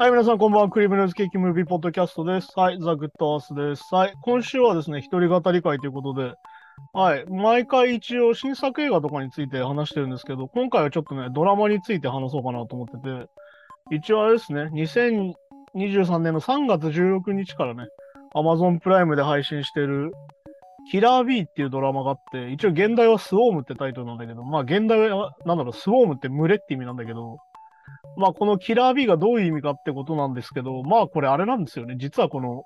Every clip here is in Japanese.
はい、皆さんこんばんは。クリームノイズケーキムービーポッドキャストです。はい、ザ・グッドアースです。はい、今週はですね、一人語り会ということで、はい、毎回一応新作映画とかについて話してるんですけど、今回はちょっとね、ドラマについて話そうかなと思ってて、一応あれですね、2023年の3月16日からね、Amazon プライムで配信してる、キラー B っていうドラマがあって、一応現代はスウォームってタイトルなんだけど、まあ現代は、なんだろう、スウォームって群れって意味なんだけど、まあこのキラー B がどういう意味かってことなんですけど、まあこれあれなんですよね。実はこの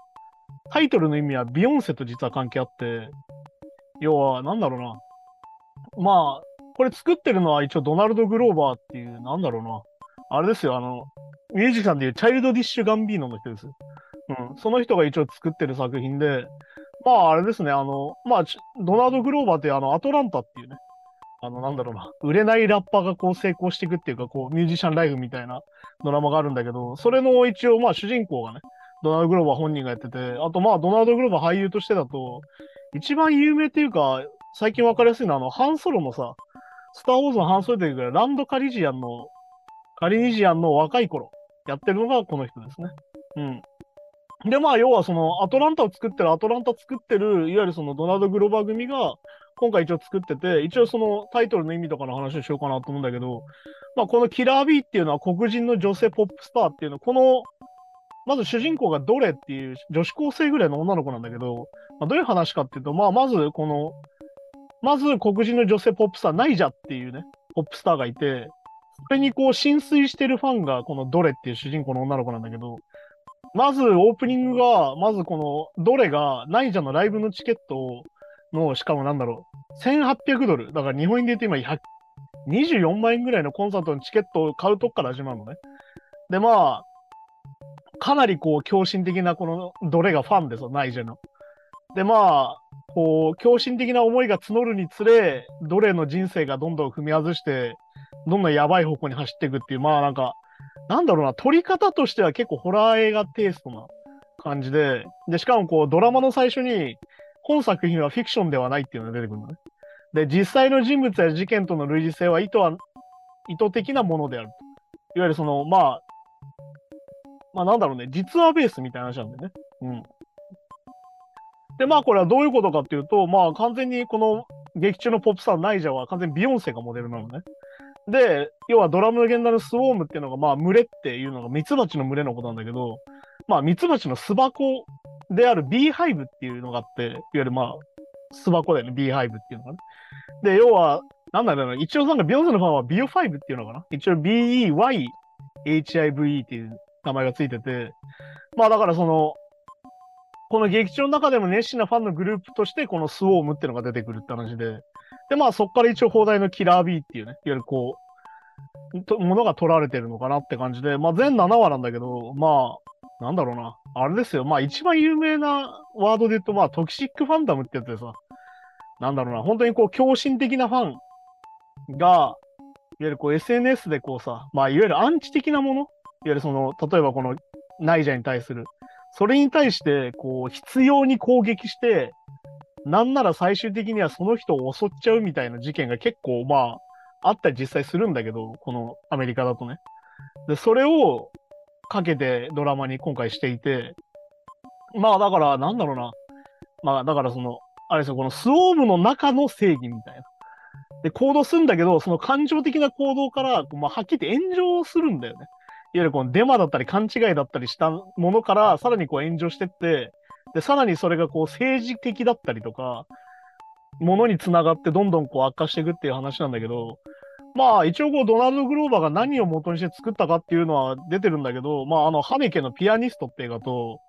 タイトルの意味はビヨンセと実は関係あって、要はなんだろうな。まあ、これ作ってるのは一応ドナルド・グローバーっていう、なんだろうな。あれですよ、あの、ミュージシャンでいうチャイルド・ディッシュ・ガンビーノの人です。うん。その人が一応作ってる作品で、まああれですね、あの、まあ、ドナルド・グローバーってあの、アトランタっていうね、あの、なんだろうな、売れないラッパーがこう成功していくっていうか、こう、ミュージシャンライフみたいなドラマがあるんだけど、それの一応、まあ主人公がね、ドナルド・グローバー本人がやってて、あとまあドナルド・グローバー俳優としてだと、一番有名っていうか、最近わかりやすいのは、あの、ハンソロのさ、スター・ウォーズのハンソロでいうか、ランド・カリジアンの、カリニジアンの若い頃、やってるのがこの人ですね。うん。で、まあ、要はその、アトランタを作ってる、アトランタ作ってる、いわゆるそのドナルド・グローバー組が、今回一応作ってて、一応そのタイトルの意味とかの話をしようかなと思うんだけど、まあこのキラー B っていうのは黒人の女性ポップスターっていうの、この、まず主人公がドレっていう女子高生ぐらいの女の子なんだけど、まあ、どういう話かっていうと、まあまずこの、まず黒人の女性ポップスター、ナイジャっていうね、ポップスターがいて、それにこう浸水してるファンがこのドレっていう主人公の女の子なんだけど、まずオープニングが、まずこのドレがナイジャのライブのチケットをの、しかもなんだろう、1800ドル。だから日本円で言うと今124万円ぐらいのコンサートのチケットを買うとこから始まるのね。で、まあ、かなりこう、狂信的なこの、どれがファンでさ、ナイジェの。で、まあ、こう、狂信的な思いが募るにつれ、どれの人生がどんどん踏み外して、どんどんやばい方向に走っていくっていう、まあなんか、なんだろうな、撮り方としては結構ホラー映画テイストな感じで、で、しかもこう、ドラマの最初に、本作品はフィクションではないっていうのが出てくるのね。で、実際の人物や事件との類似性は意図は、意図的なものである。いわゆるその、まあ、まあなんだろうね、実話ベースみたいな話なんだよね。うん。で、まあこれはどういうことかっていうと、まあ完全にこの劇中のポップスターナイジャは完全にビヨンセがモデルなのね。で、要はドラムの現代のスウォームっていうのが、まあ群れっていうのがミツバチの群れのことなんだけど、まあミツバチの巣箱である B ハイブっていうのがあって、いわゆるまあ、巣箱だよね、B ハイブっていうのがね。で、要は、なんだろうな、一応なんかビヨンセのファンはビオ5っていうのかな。一応 BEYHIVE っていう名前がついてて、まあだからその、この劇中の中でも熱心なファンのグループとして、このスウォームっていうのが出てくるって話で、で、まあそこから一応放題のキラー B っていうね、いわゆるこう、ものが取られてるのかなって感じで、まあ全7話なんだけど、まあ、なんだろうな。あれですよ。まあ一番有名なワードで言うと、まあトキシックファンダムってやつでさ、なんだろうな。本当にこう狂信的なファンが、いわゆるこう SNS でこうさ、まあいわゆるアンチ的なもの？いわゆるその、例えばこのナイジャに対する、それに対してこう必要に攻撃して、なんなら最終的にはその人を襲っちゃうみたいな事件が結構まあ、あったり実際するんだけど、このアメリカだとね。で、それをかけてドラマに今回していて、まあだから、なんだろうな。まあだからその、あれですよ、このスウォームの中の正義みたいな。で、行動するんだけど、その感情的な行動から、まあはっきり言って炎上するんだよね。いわゆるこのデマだったり勘違いだったりしたものから、さらにこう炎上してって、で、さらにそれがこう政治的だったりとか、ものにつながってどんどんこう悪化していくっていう話なんだけど、まあ一応こうドナルド・グローバーが何を元にして作ったかっていうのは出てるんだけど、まああのハネケのピアニストって映画と、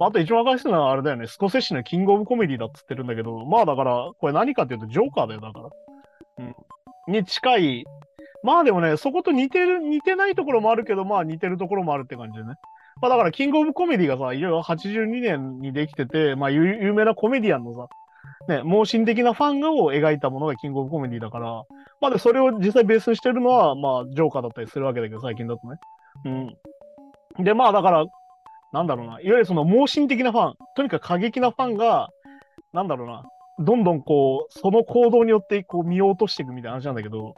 あと一番分かりやすいのはあれだよね、スコセッシのキングオブコメディだっつってるんだけど、まあだからこれ何かっていうとジョーカーだよ、だから。うん。に近い。まあでもね、そこと似てる、似てないところもあるけど、まあ似てるところもあるって感じでね。まあだからキングオブコメディがさ、いろいろ82年にできてて、まあ有有名なコメディアンのさ、ね、盲信的なファンがを描いたものがキングオブコメディだから、まあ、それを実際ベースにしてるのは、まあ、ジョーカーだったりするわけだけど、最近だとね。うん。で、まあ、だから、なんだろうな、いわゆるその盲信的なファン、とにかく過激なファンが、なんだろうな、どんどんこう、その行動によってこう見落としていくみたいな話なんだけど、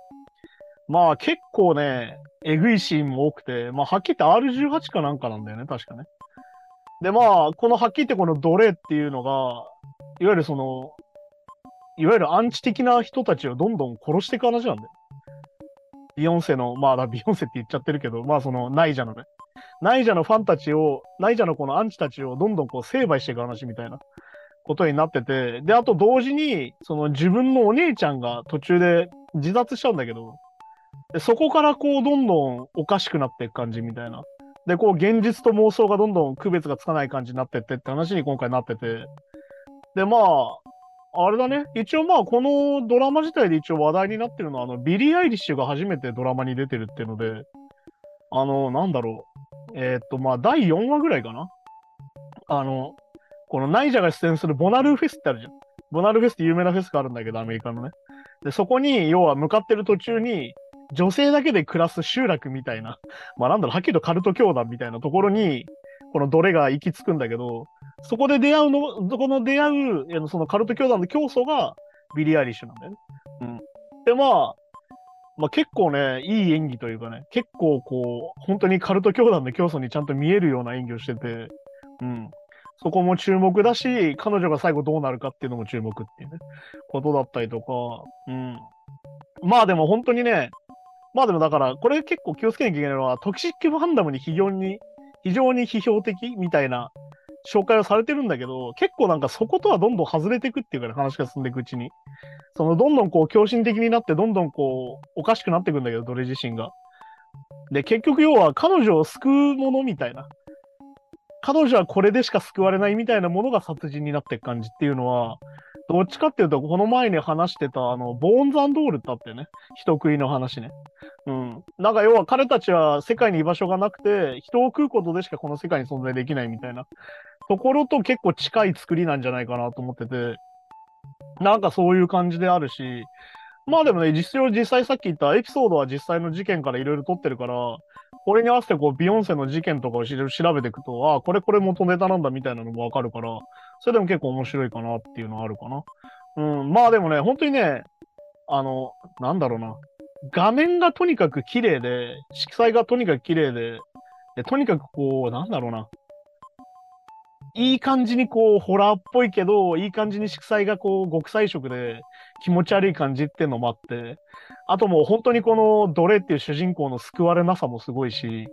まあ結構ね、えぐいシーンも多くて、まあはっきり言って R18 かなんかなんだよね、確かね。で、まあ、このはっきり言ってこの奴隷っていうのが、いわゆるその、いわゆるアンチ的な人たちをどんどん殺していく話なんだよ。ビヨンセの、まあ、ビヨンセって言っちゃってるけど、まあその、ナイジャのね。ナイジャのファンたちを、ナイジャのこのアンチたちをどんどんこう成敗していく話みたいなことになってて、で、あと同時に、その自分のお姉ちゃんが途中で自殺しちゃうんだけど、でそこからこうどんどんおかしくなっていく感じみたいな。で、こう現実と妄想がどんどん区別がつかない感じになってってって話に今回なってて。で、まあ、あれだね。一応まあ、このドラマ自体で一応話題になってるのは、あの、ビリー・アイリッシュが初めてドラマに出てるっていうので、あの、なんだろう。えー、っと、まあ、第4話ぐらいかな。あの、このナイジャが出演するボナルーフェスってあるじゃん。ボナルーフェスって有名なフェスがあるんだけど、アメリカのね。で、そこに、要は向かってる途中に、女性だけで暮らす集落みたいな、まあなんだろう、はっきりとカルト教団みたいなところに、このドレが行き着くんだけど、そこで出会うの、そこの出会う、そのカルト教団の教祖がビリー・アイリッシュなんだよね。うん。で、まあ、まあ結構ね、いい演技というかね、結構こう、本当にカルト教団の教祖にちゃんと見えるような演技をしてて、うん。そこも注目だし、彼女が最後どうなるかっていうのも注目っていうね、ことだったりとか、うん。まあでも本当にね、まあでもだから、これ結構気をつけなきゃいけないのは、トキシックファンダムに非常に、非常に批評的みたいな紹介をされてるんだけど、結構なんかそことはどんどん外れていくっていうか、ね、話が進んでいくうちに。そのどんどんこう狂信的になって、どんどんこうおかしくなっていくんだけど、どれ自身が。で、結局要は彼女を救うものみたいな。彼女はこれでしか救われないみたいなものが殺人になっていく感じっていうのは、どっちかっていうと、この前に話してた、あの、ボーンズドールってあってね、人食いの話ね。うん。なんか要は彼たちは世界に居場所がなくて、人を食うことでしかこの世界に存在できないみたいなところと結構近い作りなんじゃないかなと思ってて、なんかそういう感じであるし、まあでもね、実際、実際さっき言ったエピソードは実際の事件からいろいろ撮ってるから、これに合わせてこう、ビヨンセの事件とかを調べていくと、ああ、これこれ元ネタなんだみたいなのもわかるから、それでも結構面白いかなっていうのはあるかな。うん、まあでもね、本当にね、あの、なんだろうな。画面がとにかく綺麗で、色彩がとにかく綺麗で、でとにかくこう、なんだろうな。いい感じにこう、ホラーっぽいけど、いい感じに色彩がこう、極彩色で気持ち悪い感じっていうのもあって、あともう本当にこの奴隷っていう主人公の救われなさもすごいし、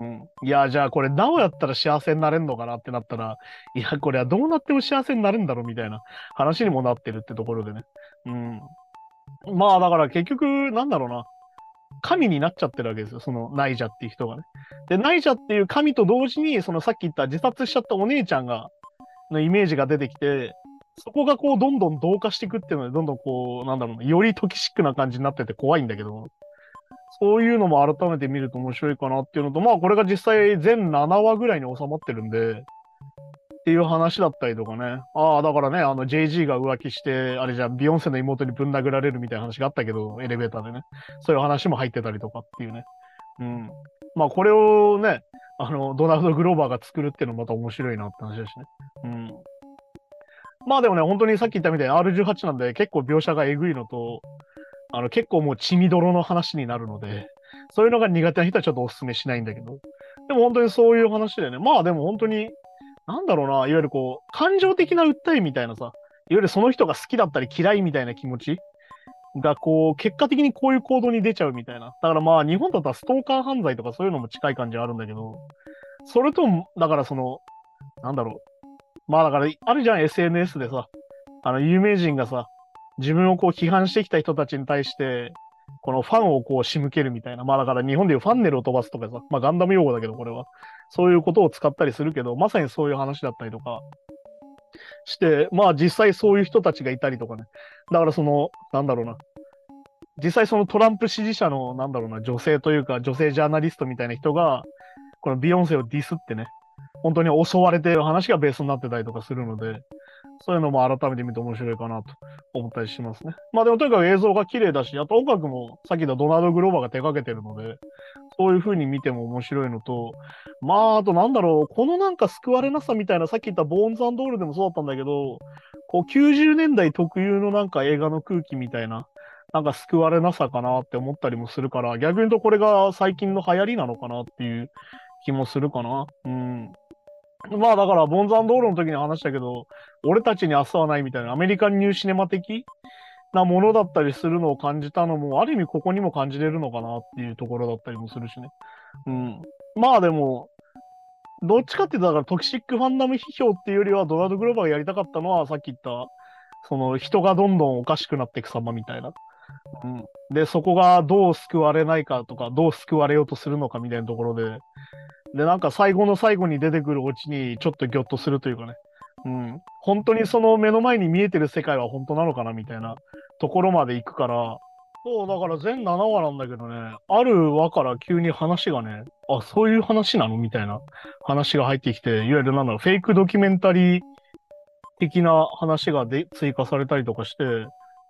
うん、いや、じゃあこれ、なおやったら幸せになれんのかなってなったら、いや、これはどうなっても幸せになるんだろうみたいな話にもなってるってところでね。うん。まあ、だから結局、なんだろうな。神になっちゃってるわけですよ、そのナイジャっていう人がね。で、ナイジャっていう神と同時に、そのさっき言った自殺しちゃったお姉ちゃんが、のイメージが出てきて、そこがこう、どんどん同化していくっていうので、どんどんこう、なんだろうな、よりトキシックな感じになってて怖いんだけど、そういうのも改めて見ると面白いかなっていうのと、まあこれが実際全7話ぐらいに収まってるんで、っていう話だったりとかね。ああ、だからね、あの JG が浮気して、あれじゃビヨンセの妹にぶん殴られるみたいな話があったけど、エレベーターでね。そういう話も入ってたりとかっていうね。うん。まあこれをね、あの、ドナルド・グローバーが作るっていうのもまた面白いなって話だしね。うん。まあでもね、本当にさっき言ったみたいに R18 なんで結構描写がえぐいのと、あの結構もう血みどろの話になるので、そういうのが苦手な人はちょっとお勧めしないんだけど、でも本当にそういう話だよね。まあでも本当になんだろうな、いわゆるこう、感情的な訴えみたいなさ、いわゆるその人が好きだったり嫌いみたいな気持ちが、こう、結果的にこういう行動に出ちゃうみたいな。だからまあ、日本だったらストーカー犯罪とかそういうのも近い感じはあるんだけど、それとも、だからその、なんだろう。まあだから、あるじゃん、SNS でさ、あの、有名人がさ、自分をこう批判してきた人たちに対して、このファンをこう仕向けるみたいな。まあだから日本でいうファンネルを飛ばすとかさ、まあガンダム用語だけど、これは。そういうことを使ったりするけど、まさにそういう話だったりとかして、まあ実際そういう人たちがいたりとかね。だからその、なんだろうな。実際そのトランプ支持者の、なんだろうな、女性というか、女性ジャーナリストみたいな人が、このビヨンセをディスってね、本当に襲われてる話がベースになってたりとかするので、そういうのも改めて見て面白いかなと思ったりしますね。まあでもとにかく映像が綺麗だし、あと音楽もさっきのドナルド・グローバーが手掛けてるので、そういう風に見ても面白いのと、まああとなんだろう、このなんか救われなさみたいな、さっき言ったボーンズドールでもそうだったんだけど、こう90年代特有のなんか映画の空気みたいな、なんか救われなさかなって思ったりもするから、逆に言うとこれが最近の流行りなのかなっていう気もするかな。うん。まあだから、ボンザン道路の時に話したけど、俺たちに明日はないみたいなアメリカンニューシネマ的なものだったりするのを感じたのも、ある意味ここにも感じれるのかなっていうところだったりもするしね。うん。まあでも、どっちかっていうと、だからトキシックファンダム批評っていうよりは、ドナルド・グローバーがやりたかったのは、さっき言った、その人がどんどんおかしくなっていく様みたいな。うん。で、そこがどう救われないかとか、どう救われようとするのかみたいなところで、で、なんか最後の最後に出てくるオチにちょっとギョッとするというかね。うん。本当にその目の前に見えてる世界は本当なのかなみたいなところまで行くから、そう、だから全7話なんだけどね、ある話から急に話がね、あ、そういう話なのみたいな話が入ってきて、いわゆるなんだろう、フェイクドキュメンタリー的な話がで追加されたりとかして、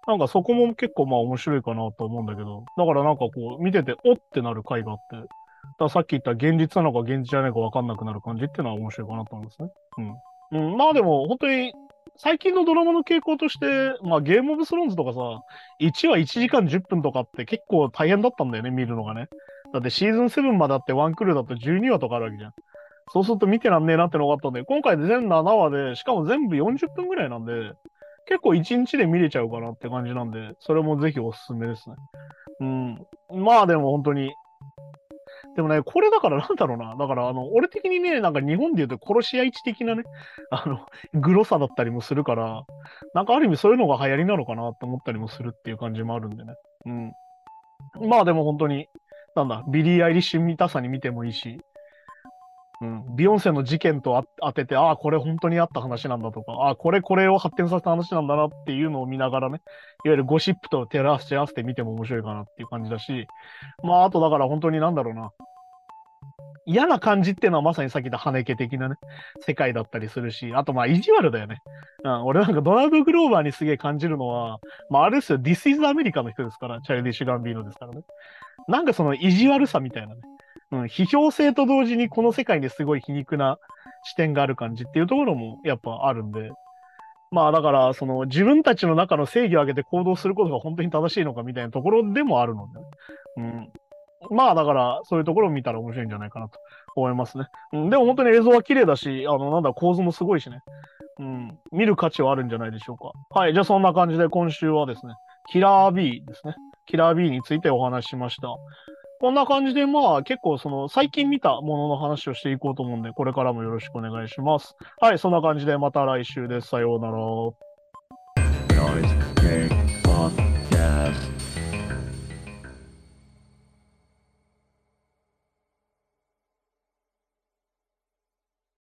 なんかそこも結構まあ面白いかなと思うんだけど、だからなんかこう見てて、おってなる回があって、ださっき言った現実なのか現実じゃないか分かんなくなる感じっていうのは面白いかなと思うんですね。うん。うん、まあでも本当に最近のドラマの傾向として、まあゲームオブスローンズとかさ、1話1時間10分とかって結構大変だったんだよね、見るのがね。だってシーズン7まであってワンクルーだと12話とかあるわけじゃん。そうすると見てらんねえなってのがあったんで、今回で全7話で、しかも全部40分ぐらいなんで、結構1日で見れちゃうかなって感じなんで、それもぜひおすすめですね。うん。まあでも本当に。でもね、これだからなんだろうな。だから、あの、俺的にね、なんか日本で言うと殺し屋イチ的なね、あの、グロさだったりもするから、なんかある意味そういうのが流行りなのかなって思ったりもするっていう感じもあるんでね。うん。まあでも本当に、なんだ、ビリー・アイリッシュ見たさに見てもいいし、うん、ビヨンセの事件と当てて、ああ、これ本当にあった話なんだとか、ああ、これこれを発展させた話なんだなっていうのを見ながらね、いわゆるゴシップと照らし合わせて見ても面白いかなっていう感じだし、まあ、あとだから本当になんだろうな。嫌な感じっていうのはまさにさっき言った羽毛的なね、世界だったりするし、あとまあ意地悪だよね。うん、俺なんかドナルド・グローバーにすげえ感じるのは、まああれですよ、This is America の人ですから、チャイルディッシュ・ガンビーノですからね。なんかその意地悪さみたいなね。うん、批評性と同時にこの世界にすごい皮肉な視点がある感じっていうところもやっぱあるんで、まあだから、その自分たちの中の正義を上げて行動することが本当に正しいのかみたいなところでもあるので、うん。まあだから、そういうところを見たら面白いんじゃないかなと思いますね。うん、でも本当に映像は綺麗だし、あの、なんだ、構図もすごいしね。うん。見る価値はあるんじゃないでしょうか。はい。じゃあそんな感じで今週はですね、キラー B ですね。キラー B についてお話ししました。こんな感じで、まあ結構その最近見たものの話をしていこうと思うんで、これからもよろしくお願いします。はい、そんな感じでまた来週です。さようなら。